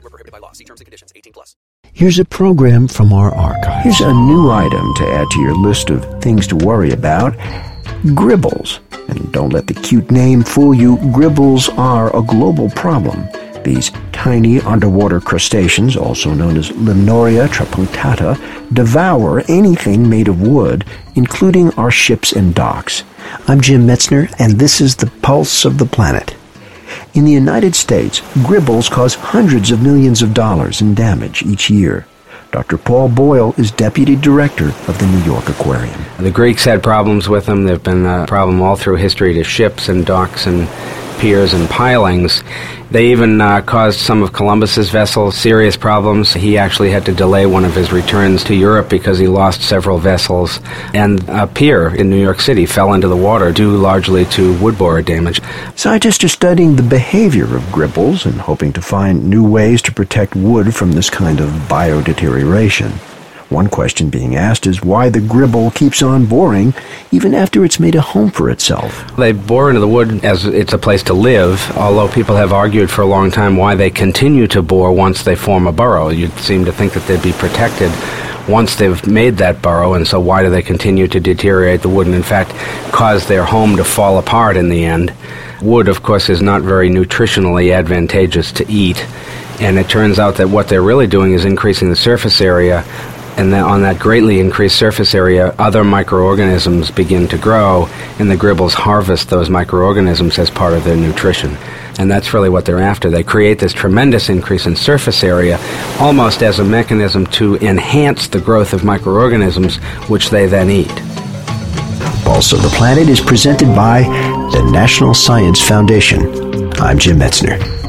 Void were prohibited by law. See terms and conditions. 18 plus. Here's a program from our archives. Here's a new item to add to your list of things to worry about. Gribbles. And don't let the cute name fool you. Gribbles are a global problem. These tiny underwater crustaceans, also known as Limnoria tripunctata, devour anything made of wood, including our ships and docks. I'm Jim Metzner, and this is the pulse of the planet. In the United States, gribbles cause hundreds of millions of dollars in damage each year. Dr. Paul Boyle is deputy director of the New York Aquarium. The Greeks had problems with them. They've been a problem all through history to ships and docks and piers and pilings. They even uh, caused some of Columbus's vessels serious problems. He actually had to delay one of his returns to Europe because he lost several vessels. And a pier in New York City fell into the water due largely to wood borer damage. Scientists are studying the behavior of gribbles and hoping to find new ways to protect wood from this kind of biodeterioration. One question being asked is why the gribble keeps on boring even after it's made a home for itself. They bore into the wood as it's a place to live, although people have argued for a long time why they continue to bore once they form a burrow. You'd seem to think that they'd be protected once they've made that burrow, and so why do they continue to deteriorate the wood and, in fact, cause their home to fall apart in the end? Wood, of course, is not very nutritionally advantageous to eat. And it turns out that what they're really doing is increasing the surface area and then on that greatly increased surface area, other microorganisms begin to grow, and the gribbles harvest those microorganisms as part of their nutrition. And that's really what they're after. They create this tremendous increase in surface area almost as a mechanism to enhance the growth of microorganisms, which they then eat. Also, the Planet is presented by the National Science Foundation. I'm Jim Metzner.